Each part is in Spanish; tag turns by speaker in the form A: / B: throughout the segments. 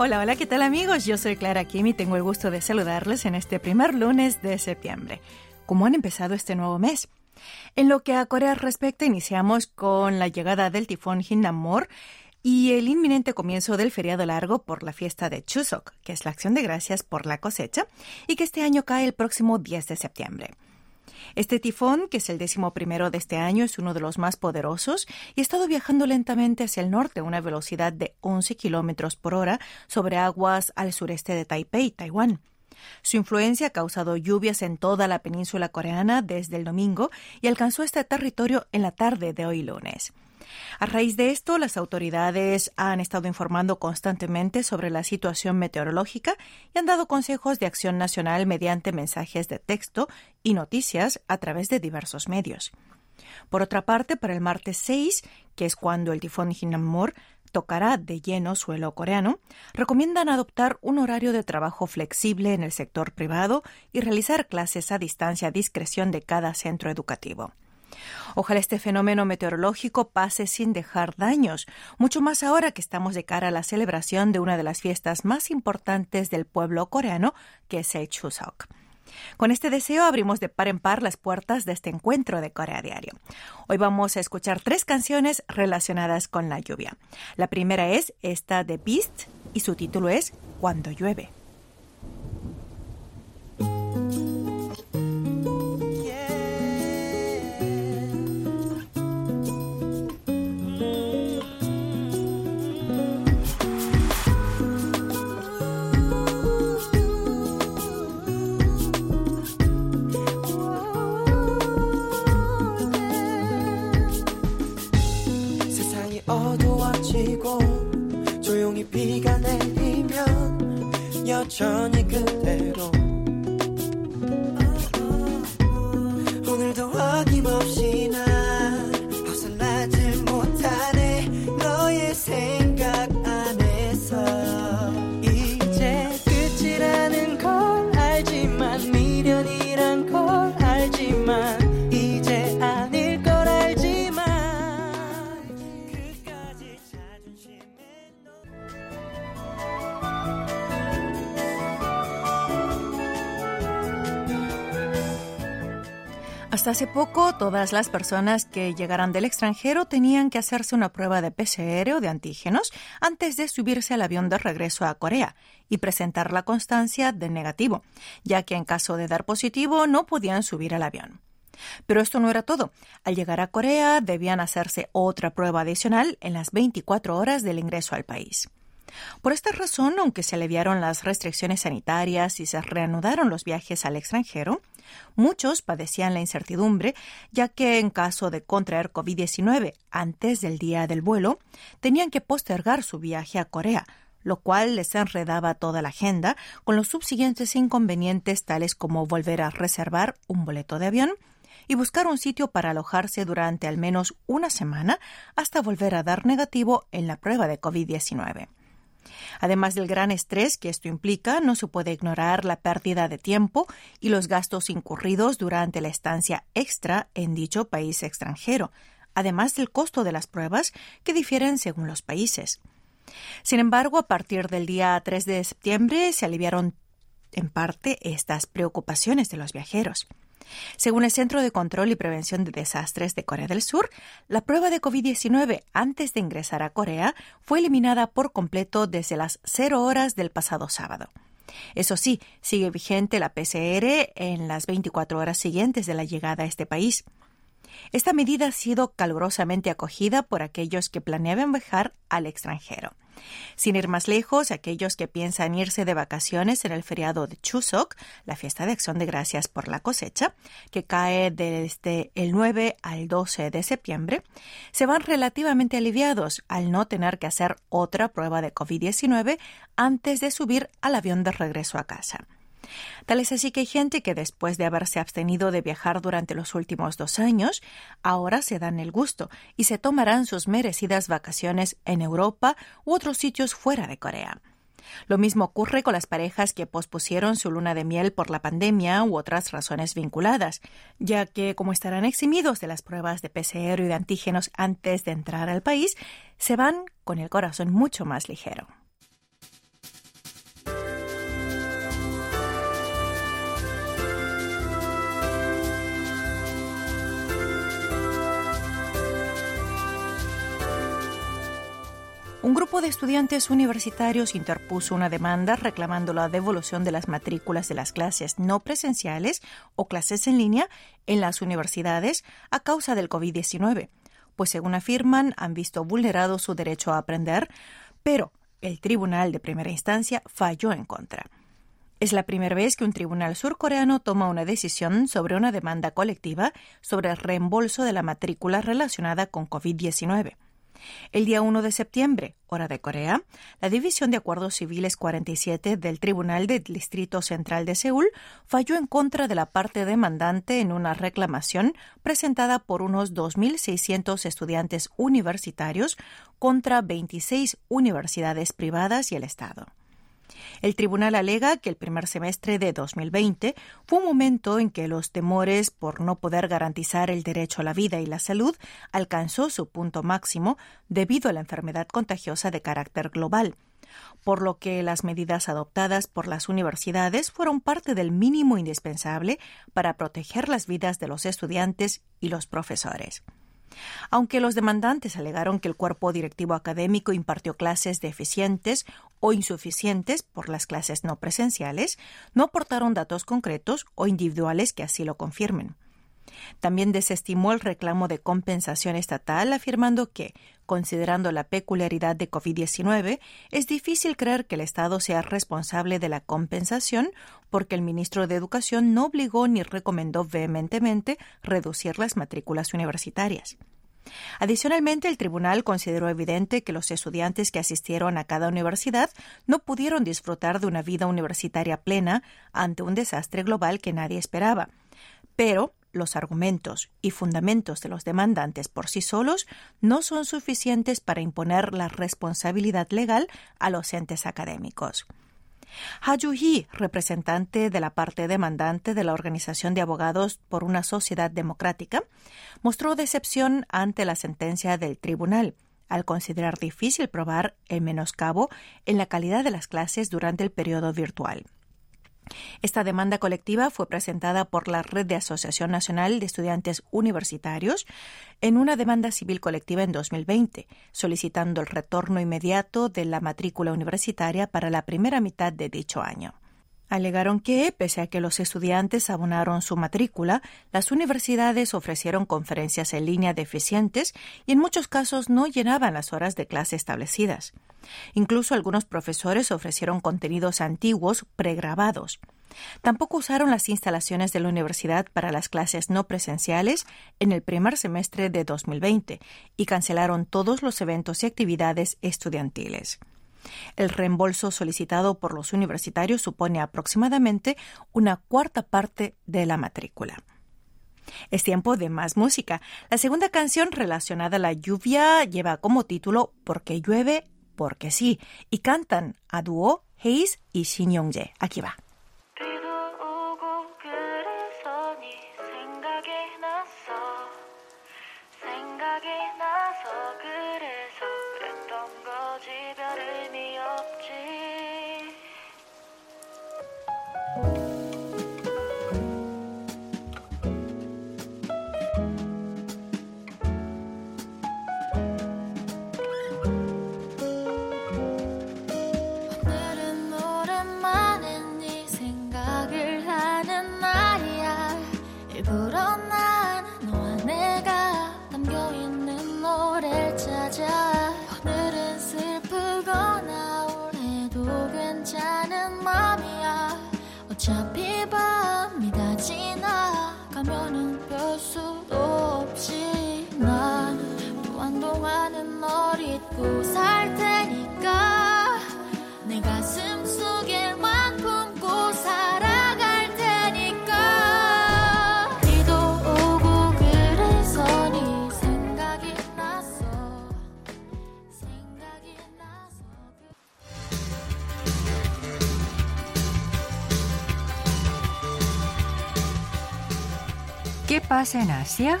A: Hola, hola, ¿qué tal amigos? Yo soy Clara Kim y tengo el gusto de saludarles en este primer lunes de septiembre. ¿Cómo han empezado este nuevo mes? En lo que a Corea respecta, iniciamos con la llegada del tifón Hinnamor y el inminente comienzo del feriado largo por la fiesta de Chuseok, que es la acción de gracias por la cosecha, y que este año cae el próximo 10 de septiembre. Este tifón, que es el décimo primero de este año, es uno de los más poderosos y ha estado viajando lentamente hacia el norte a una velocidad de 11 kilómetros por hora sobre aguas al sureste de Taipei, Taiwán. Su influencia ha causado lluvias en toda la península coreana desde el domingo y alcanzó este territorio en la tarde de hoy lunes. A raíz de esto, las autoridades han estado informando constantemente sobre la situación meteorológica y han dado consejos de acción nacional mediante mensajes de texto y noticias a través de diversos medios. Por otra parte, para el martes 6, que es cuando el tifón Hinnamor tocará de lleno suelo coreano, recomiendan adoptar un horario de trabajo flexible en el sector privado y realizar clases a distancia a discreción de cada centro educativo. Ojalá este fenómeno meteorológico pase sin dejar daños, mucho más ahora que estamos de cara a la celebración de una de las fiestas más importantes del pueblo coreano, que es el Chuseok. Con este deseo abrimos de par en par las puertas de este encuentro de Corea Diario. Hoy vamos a escuchar tres canciones relacionadas con la lluvia. La primera es esta de Beast y su título es Cuando llueve. 어두워지고 조용히 비가 내리면 여전히 그대로. 오늘도 어김없이 난 벗어나질 못하네. 너의 생 Hace poco, todas las personas que llegaran del extranjero tenían que hacerse una prueba de PCR o de antígenos antes de subirse al avión de regreso a Corea y presentar la constancia de negativo, ya que en caso de dar positivo no podían subir al avión. Pero esto no era todo. Al llegar a Corea debían hacerse otra prueba adicional en las 24 horas del ingreso al país. Por esta razón, aunque se aliviaron las restricciones sanitarias y se reanudaron los viajes al extranjero, muchos padecían la incertidumbre, ya que en caso de contraer COVID-19 antes del día del vuelo, tenían que postergar su viaje a Corea, lo cual les enredaba toda la agenda, con los subsiguientes inconvenientes tales como volver a reservar un boleto de avión, y buscar un sitio para alojarse durante al menos una semana hasta volver a dar negativo en la prueba de COVID-19. Además del gran estrés que esto implica, no se puede ignorar la pérdida de tiempo y los gastos incurridos durante la estancia extra en dicho país extranjero, además del costo de las pruebas que difieren según los países. Sin embargo, a partir del día 3 de septiembre se aliviaron en parte estas preocupaciones de los viajeros. Según el Centro de Control y Prevención de Desastres de Corea del Sur, la prueba de COVID-19 antes de ingresar a Corea fue eliminada por completo desde las 0 horas del pasado sábado. Eso sí, sigue vigente la PCR en las 24 horas siguientes de la llegada a este país. Esta medida ha sido calurosamente acogida por aquellos que planeaban viajar al extranjero. Sin ir más lejos, aquellos que piensan irse de vacaciones en el feriado de Chuseok, la fiesta de acción de gracias por la cosecha, que cae desde el 9 al 12 de septiembre, se van relativamente aliviados al no tener que hacer otra prueba de COVID-19 antes de subir al avión de regreso a casa. Tal es así que hay gente que después de haberse abstenido de viajar durante los últimos dos años, ahora se dan el gusto y se tomarán sus merecidas vacaciones en Europa u otros sitios fuera de Corea. Lo mismo ocurre con las parejas que pospusieron su luna de miel por la pandemia u otras razones vinculadas, ya que como estarán eximidos de las pruebas de PCR y de antígenos antes de entrar al país, se van con el corazón mucho más ligero. Un grupo de estudiantes universitarios interpuso una demanda reclamando la devolución de las matrículas de las clases no presenciales o clases en línea en las universidades a causa del COVID-19, pues según afirman han visto vulnerado su derecho a aprender, pero el tribunal de primera instancia falló en contra. Es la primera vez que un tribunal surcoreano toma una decisión sobre una demanda colectiva sobre el reembolso de la matrícula relacionada con COVID-19. El día 1 de septiembre, hora de Corea, la División de Acuerdos Civiles 47 del Tribunal del Distrito Central de Seúl falló en contra de la parte demandante en una reclamación presentada por unos 2.600 estudiantes universitarios contra 26 universidades privadas y el Estado. El tribunal alega que el primer semestre de 2020 fue un momento en que los temores por no poder garantizar el derecho a la vida y la salud alcanzó su punto máximo debido a la enfermedad contagiosa de carácter global por lo que las medidas adoptadas por las universidades fueron parte del mínimo indispensable para proteger las vidas de los estudiantes y los profesores. Aunque los demandantes alegaron que el cuerpo directivo académico impartió clases deficientes o insuficientes por las clases no presenciales, no aportaron datos concretos o individuales que así lo confirmen. También desestimó el reclamo de compensación estatal, afirmando que, considerando la peculiaridad de COVID-19, es difícil creer que el Estado sea responsable de la compensación porque el ministro de Educación no obligó ni recomendó vehementemente reducir las matrículas universitarias. Adicionalmente, el tribunal consideró evidente que los estudiantes que asistieron a cada universidad no pudieron disfrutar de una vida universitaria plena ante un desastre global que nadie esperaba. Pero los argumentos y fundamentos de los demandantes por sí solos no son suficientes para imponer la responsabilidad legal a los entes académicos. Ha Ju-hee, representante de la parte demandante de la Organización de Abogados por una Sociedad Democrática, mostró decepción ante la sentencia del tribunal al considerar difícil probar el menoscabo en la calidad de las clases durante el periodo virtual. Esta demanda colectiva fue presentada por la Red de Asociación Nacional de Estudiantes Universitarios en una demanda civil colectiva en 2020, solicitando el retorno inmediato de la matrícula universitaria para la primera mitad de dicho año. Alegaron que, pese a que los estudiantes abonaron su matrícula, las universidades ofrecieron conferencias en línea deficientes y en muchos casos no llenaban las horas de clase establecidas. Incluso algunos profesores ofrecieron contenidos antiguos pregrabados. Tampoco usaron las instalaciones de la universidad para las clases no presenciales en el primer semestre de 2020 y cancelaron todos los eventos y actividades estudiantiles. El reembolso solicitado por los universitarios supone aproximadamente una cuarta parte de la matrícula. Es tiempo de más música. La segunda canción relacionada a la lluvia lleva como título Porque llueve, porque sí, y cantan a dúo Hayes y Shin Yong-jae. Aquí va.
B: ¿Qué pasa en Asia?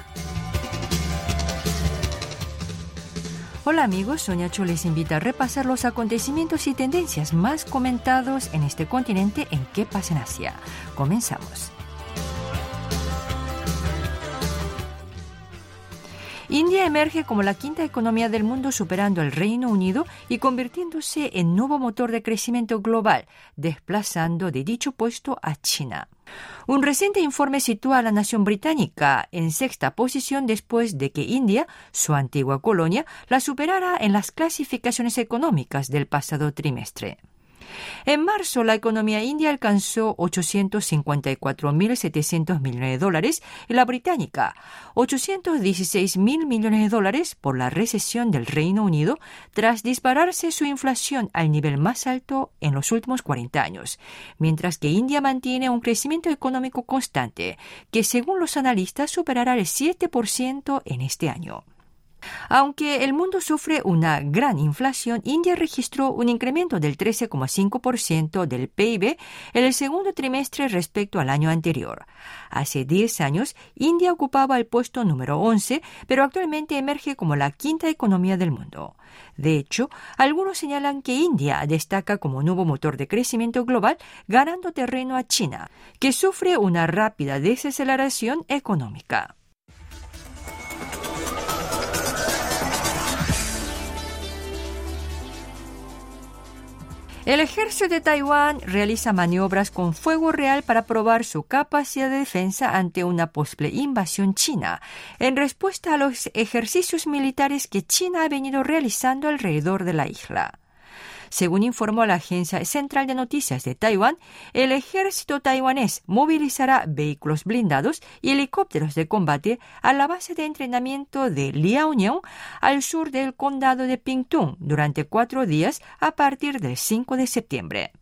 B: Hola amigos, Sonia Chu les invita a repasar los acontecimientos y tendencias más comentados en este continente en ¿Qué pasa en Asia? Comenzamos. India emerge como la quinta economía del mundo superando al Reino Unido y convirtiéndose en nuevo motor de crecimiento global, desplazando de dicho puesto a China. Un reciente informe sitúa a la nación británica en sexta posición después de que India, su antigua colonia, la superara en las clasificaciones económicas del pasado trimestre. En marzo, la economía india alcanzó 854.700 millones de dólares y la británica 816.000 millones de dólares por la recesión del Reino Unido tras dispararse su inflación al nivel más alto en los últimos 40 años, mientras que India mantiene un crecimiento económico constante que según los analistas superará el 7% en este año. Aunque el mundo sufre una gran inflación, India registró un incremento del 13,5% del PIB en el segundo trimestre respecto al año anterior. Hace 10 años, India ocupaba el puesto número 11, pero actualmente emerge como la quinta economía del mundo. De hecho, algunos señalan que India destaca como nuevo motor de crecimiento global, ganando terreno a China, que sufre una rápida desaceleración económica. El ejército de Taiwán realiza maniobras con fuego real para probar su capacidad de defensa ante una posible invasión china, en respuesta a los ejercicios militares que China ha venido realizando alrededor de la isla. Según informó la Agencia Central de Noticias de Taiwán, el ejército taiwanés movilizará vehículos blindados y helicópteros de combate a la base de entrenamiento de Liaoning al sur del condado de Pingtung durante cuatro días a partir del 5 de septiembre.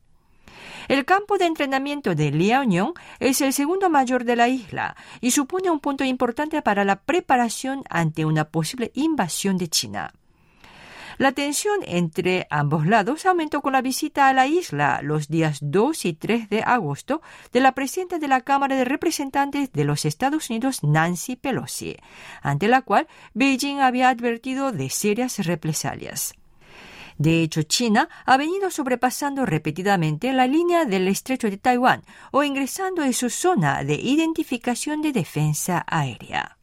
B: El campo de entrenamiento de Liaoning es el segundo mayor de la isla y supone un punto importante para la preparación ante una posible invasión de China. La tensión entre ambos lados aumentó con la visita a la isla los días 2 y 3 de agosto de la presidenta de la Cámara de Representantes de los Estados Unidos, Nancy Pelosi, ante la cual Beijing había advertido de serias represalias. De hecho, China ha venido sobrepasando repetidamente la línea del estrecho de Taiwán o ingresando en su zona de identificación de defensa aérea.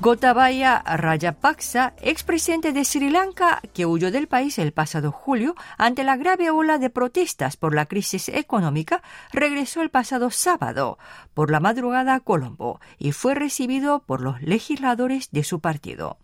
B: Gotabaya Rajapaksa, expresidente de Sri Lanka, que huyó del país el pasado julio ante la grave ola de protestas por la crisis económica, regresó el pasado sábado por la madrugada a Colombo y fue recibido por los legisladores de su partido.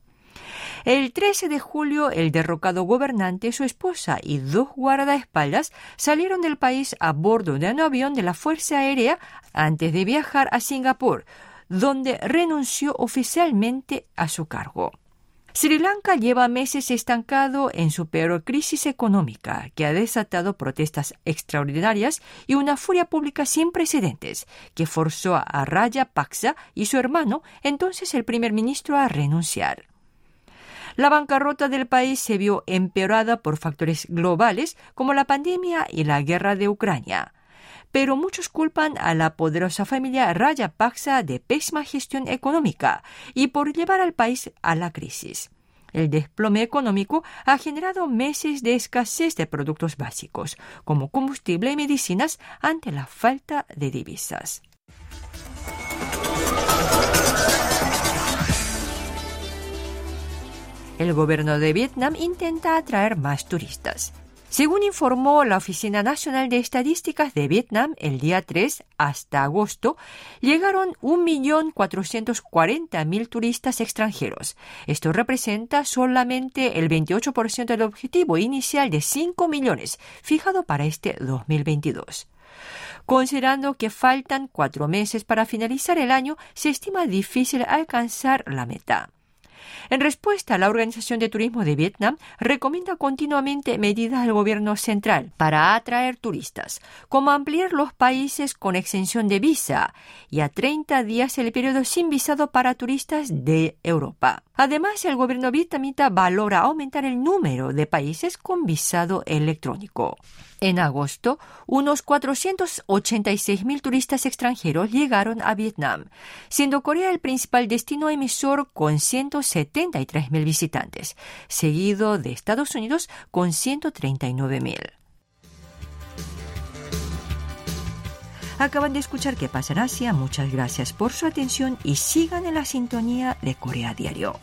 B: El 13 de julio, el derrocado gobernante, su esposa y dos guardaespaldas salieron del país a bordo de un avión de la Fuerza Aérea antes de viajar a Singapur, donde renunció oficialmente a su cargo. Sri Lanka lleva meses estancado en su peor crisis económica, que ha desatado protestas extraordinarias y una furia pública sin precedentes, que forzó a Rajapaksa y su hermano, entonces el primer ministro, a renunciar. La bancarrota del país se vio empeorada por factores globales como la pandemia y la guerra de Ucrania pero muchos culpan a la poderosa familia Rajapaksa de pésima gestión económica y por llevar al país a la crisis. El desplome económico ha generado meses de escasez de productos básicos, como combustible y medicinas, ante la falta de divisas. El gobierno de Vietnam intenta atraer más turistas. Según informó la Oficina Nacional de Estadísticas de Vietnam, el día 3 hasta agosto llegaron 1.440.000 turistas extranjeros. Esto representa solamente el 28% del objetivo inicial de 5 millones fijado para este 2022. Considerando que faltan cuatro meses para finalizar el año, se estima difícil alcanzar la meta. En respuesta, la Organización de Turismo de Vietnam recomienda continuamente medidas al gobierno central para atraer turistas, como ampliar los países con exención de visa y a 30 días el periodo sin visado para turistas de Europa. Además, el gobierno vietnamita valora aumentar el número de países con visado electrónico. En agosto, unos 486.000 turistas extranjeros llegaron a Vietnam, siendo Corea el principal destino emisor con 173.000 visitantes, seguido de Estados Unidos con 139.000. Acaban de escuchar qué pasa en Asia. Muchas gracias por su atención y sigan en la sintonía de Corea Diario.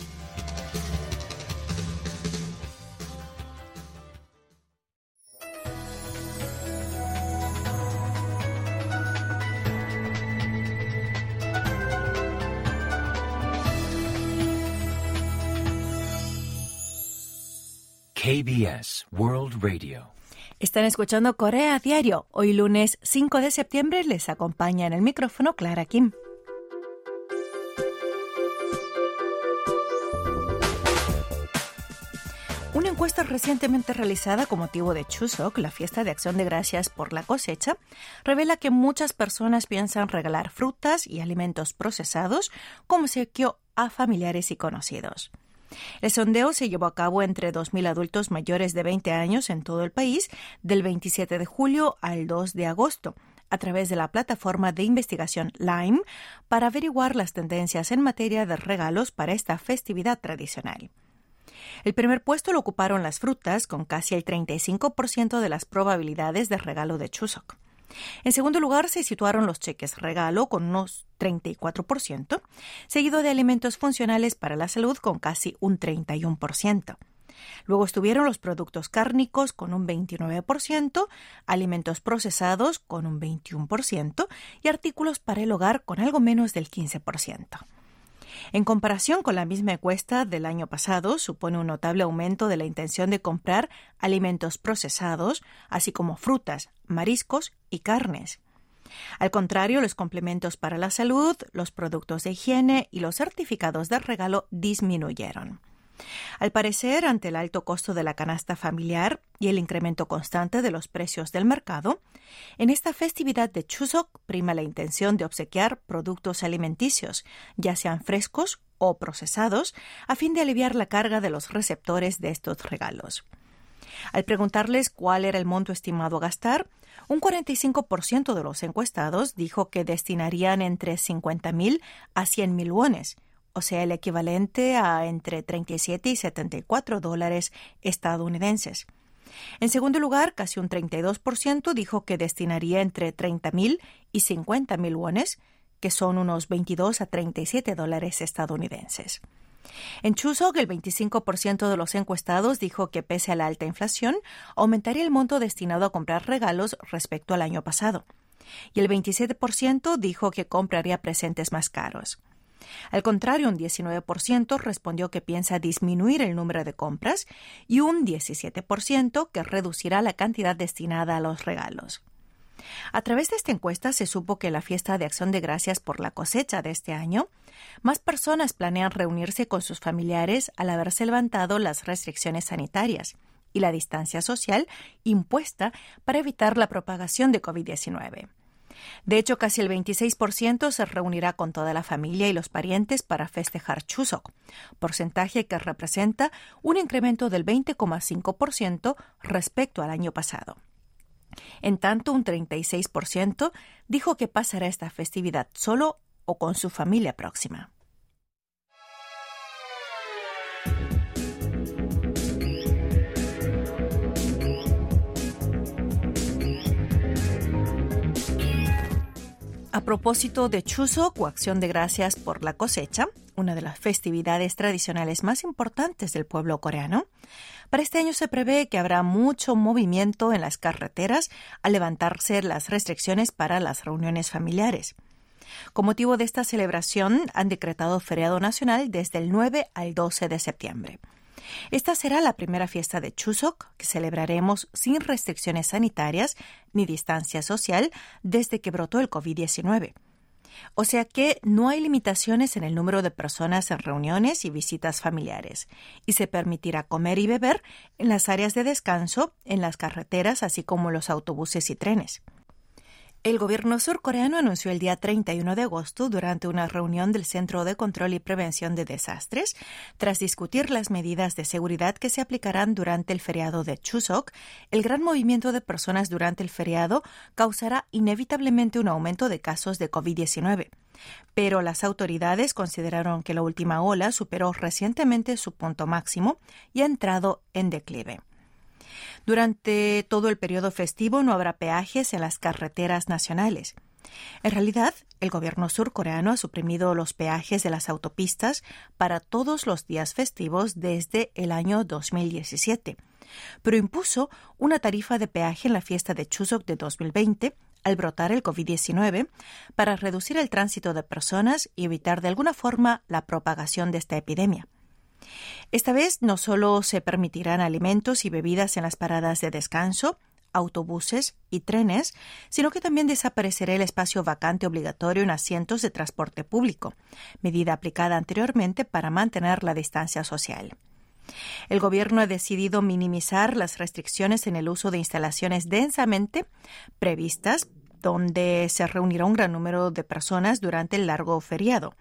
A: KBS World Radio. Están escuchando Corea Diario. Hoy lunes 5 de septiembre les acompaña en el micrófono Clara Kim. Una encuesta recientemente realizada con motivo de Chuseok, la fiesta de acción de gracias por la cosecha, revela que muchas personas piensan regalar frutas y alimentos procesados como obsequio a familiares y conocidos. El sondeo se llevó a cabo entre 2.000 adultos mayores de 20 años en todo el país del 27 de julio al 2 de agosto a través de la plataforma de investigación Lime para averiguar las tendencias en materia de regalos para esta festividad tradicional. El primer puesto lo ocuparon las frutas, con casi el 35% de las probabilidades de regalo de Chuseok. En segundo lugar se situaron los cheques regalo con unos 34%, seguido de alimentos funcionales para la salud con casi un 31%. Luego estuvieron los productos cárnicos con un 29%, alimentos procesados con un 21% y artículos para el hogar con algo menos del 15%. En comparación con la misma encuesta del año pasado, supone un notable aumento de la intención de comprar alimentos procesados, así como frutas, mariscos y carnes. Al contrario, los complementos para la salud, los productos de higiene y los certificados de regalo disminuyeron. Al parecer, ante el alto costo de la canasta familiar y el incremento constante de los precios del mercado, en esta festividad de Chuseok prima la intención de obsequiar productos alimenticios, ya sean frescos o procesados, a fin de aliviar la carga de los receptores de estos regalos. Al preguntarles cuál era el monto estimado a gastar, un 45% de los encuestados dijo que destinarían entre 50.000 a 100.000 wones, o sea, el equivalente a entre 37 y 74 dólares estadounidenses. En segundo lugar, casi un 32% dijo que destinaría entre 30.000 y 50.000 wones, que son unos 22 a 37 dólares estadounidenses. En Chuseok, el 25% de los encuestados dijo que pese a la alta inflación, aumentaría el monto destinado a comprar regalos respecto al año pasado. Y el 27% dijo que compraría presentes más caros. Al contrario, un 19% respondió que piensa disminuir el número de compras y un 17% que reducirá la cantidad destinada a los regalos. A través de esta encuesta se supo que la fiesta de acción de gracias por la cosecha de este año, más personas planean reunirse con sus familiares al haberse levantado las restricciones sanitarias y la distancia social impuesta para evitar la propagación de COVID-19. De hecho, casi el 26% se reunirá con toda la familia y los parientes para festejar Chuseok, porcentaje que representa un incremento del 20,5% respecto al año pasado. En tanto, un 36% dijo que pasará esta festividad solo o con su familia próxima. A propósito de Chuseok o Acción de Gracias por la cosecha, una de las festividades tradicionales más importantes del pueblo coreano, para este año se prevé que habrá mucho movimiento en las carreteras al levantarse las restricciones para las reuniones familiares. Con motivo de esta celebración, han decretado feriado nacional desde el 9 al 12 de septiembre. Esta será la primera fiesta de Chuseok que celebraremos sin restricciones sanitarias ni distancia social desde que brotó el COVID-19. O sea que no hay limitaciones en el número de personas en reuniones y visitas familiares, y se permitirá comer y beber en las áreas de descanso, en las carreteras, así como los autobuses y trenes. El gobierno surcoreano anunció el día 31 de agosto, durante una reunión del Centro de Control y Prevención de Desastres, tras discutir las medidas de seguridad que se aplicarán durante el feriado de Chuseok, el gran movimiento de personas durante el feriado causará inevitablemente un aumento de casos de COVID-19. Pero las autoridades consideraron que la última ola superó recientemente su punto máximo y ha entrado en declive. Durante todo el periodo festivo no habrá peajes en las carreteras nacionales. En realidad, el gobierno surcoreano ha suprimido los peajes de las autopistas para todos los días festivos desde el año 2017, pero impuso una tarifa de peaje en la fiesta de Chuseok de 2020 al brotar el COVID-19 para reducir el tránsito de personas y evitar de alguna forma la propagación de esta epidemia. Esta vez no solo se permitirán alimentos y bebidas en las paradas de descanso, autobuses y trenes, sino que también desaparecerá el espacio vacante obligatorio en asientos de transporte público, medida aplicada anteriormente para mantener la distancia social. El Gobierno ha decidido minimizar las restricciones en el uso de instalaciones densamente previstas donde se reunirá un gran número de personas durante el largo feriado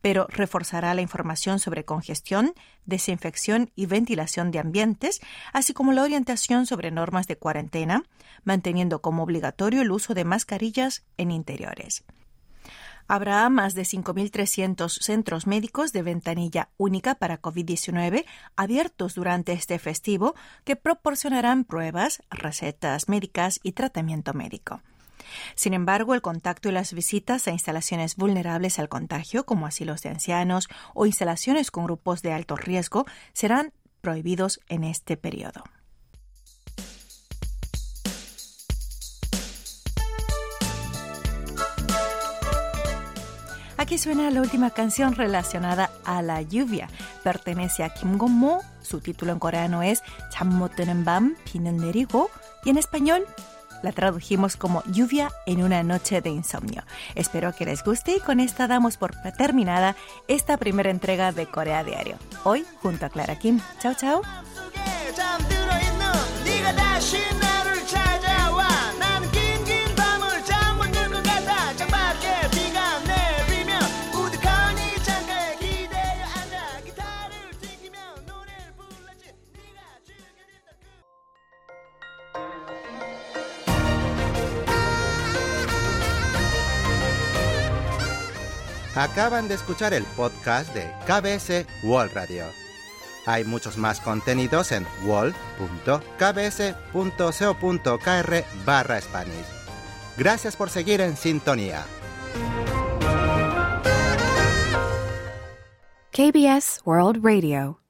A: pero reforzará la información sobre congestión, desinfección y ventilación de ambientes, así como la orientación sobre normas de cuarentena, manteniendo como obligatorio el uso de mascarillas en interiores. Habrá más de 5.300 centros médicos de ventanilla única para COVID-19 abiertos durante este festivo que proporcionarán pruebas, recetas médicas y tratamiento médico. Sin embargo, el contacto y las visitas a instalaciones vulnerables al contagio, como asilos de ancianos o instalaciones con grupos de alto riesgo, serán prohibidos en este periodo. Aquí suena la última canción relacionada a la lluvia. Pertenece a Kim Gong-mo. Su título en coreano es 잠못 드는 밤 비는 내리고 y en español la tradujimos como lluvia en una noche de insomnio. Espero que les guste y con esta damos por terminada esta primera entrega de Corea Diario. Hoy junto a Clara Kim. Chao, chao.
C: Acaban de escuchar el podcast de KBS World Radio. Hay muchos más contenidos en wall.kbs.co.kr barra Spanish. Gracias por seguir en sintonía.
D: KBS World Radio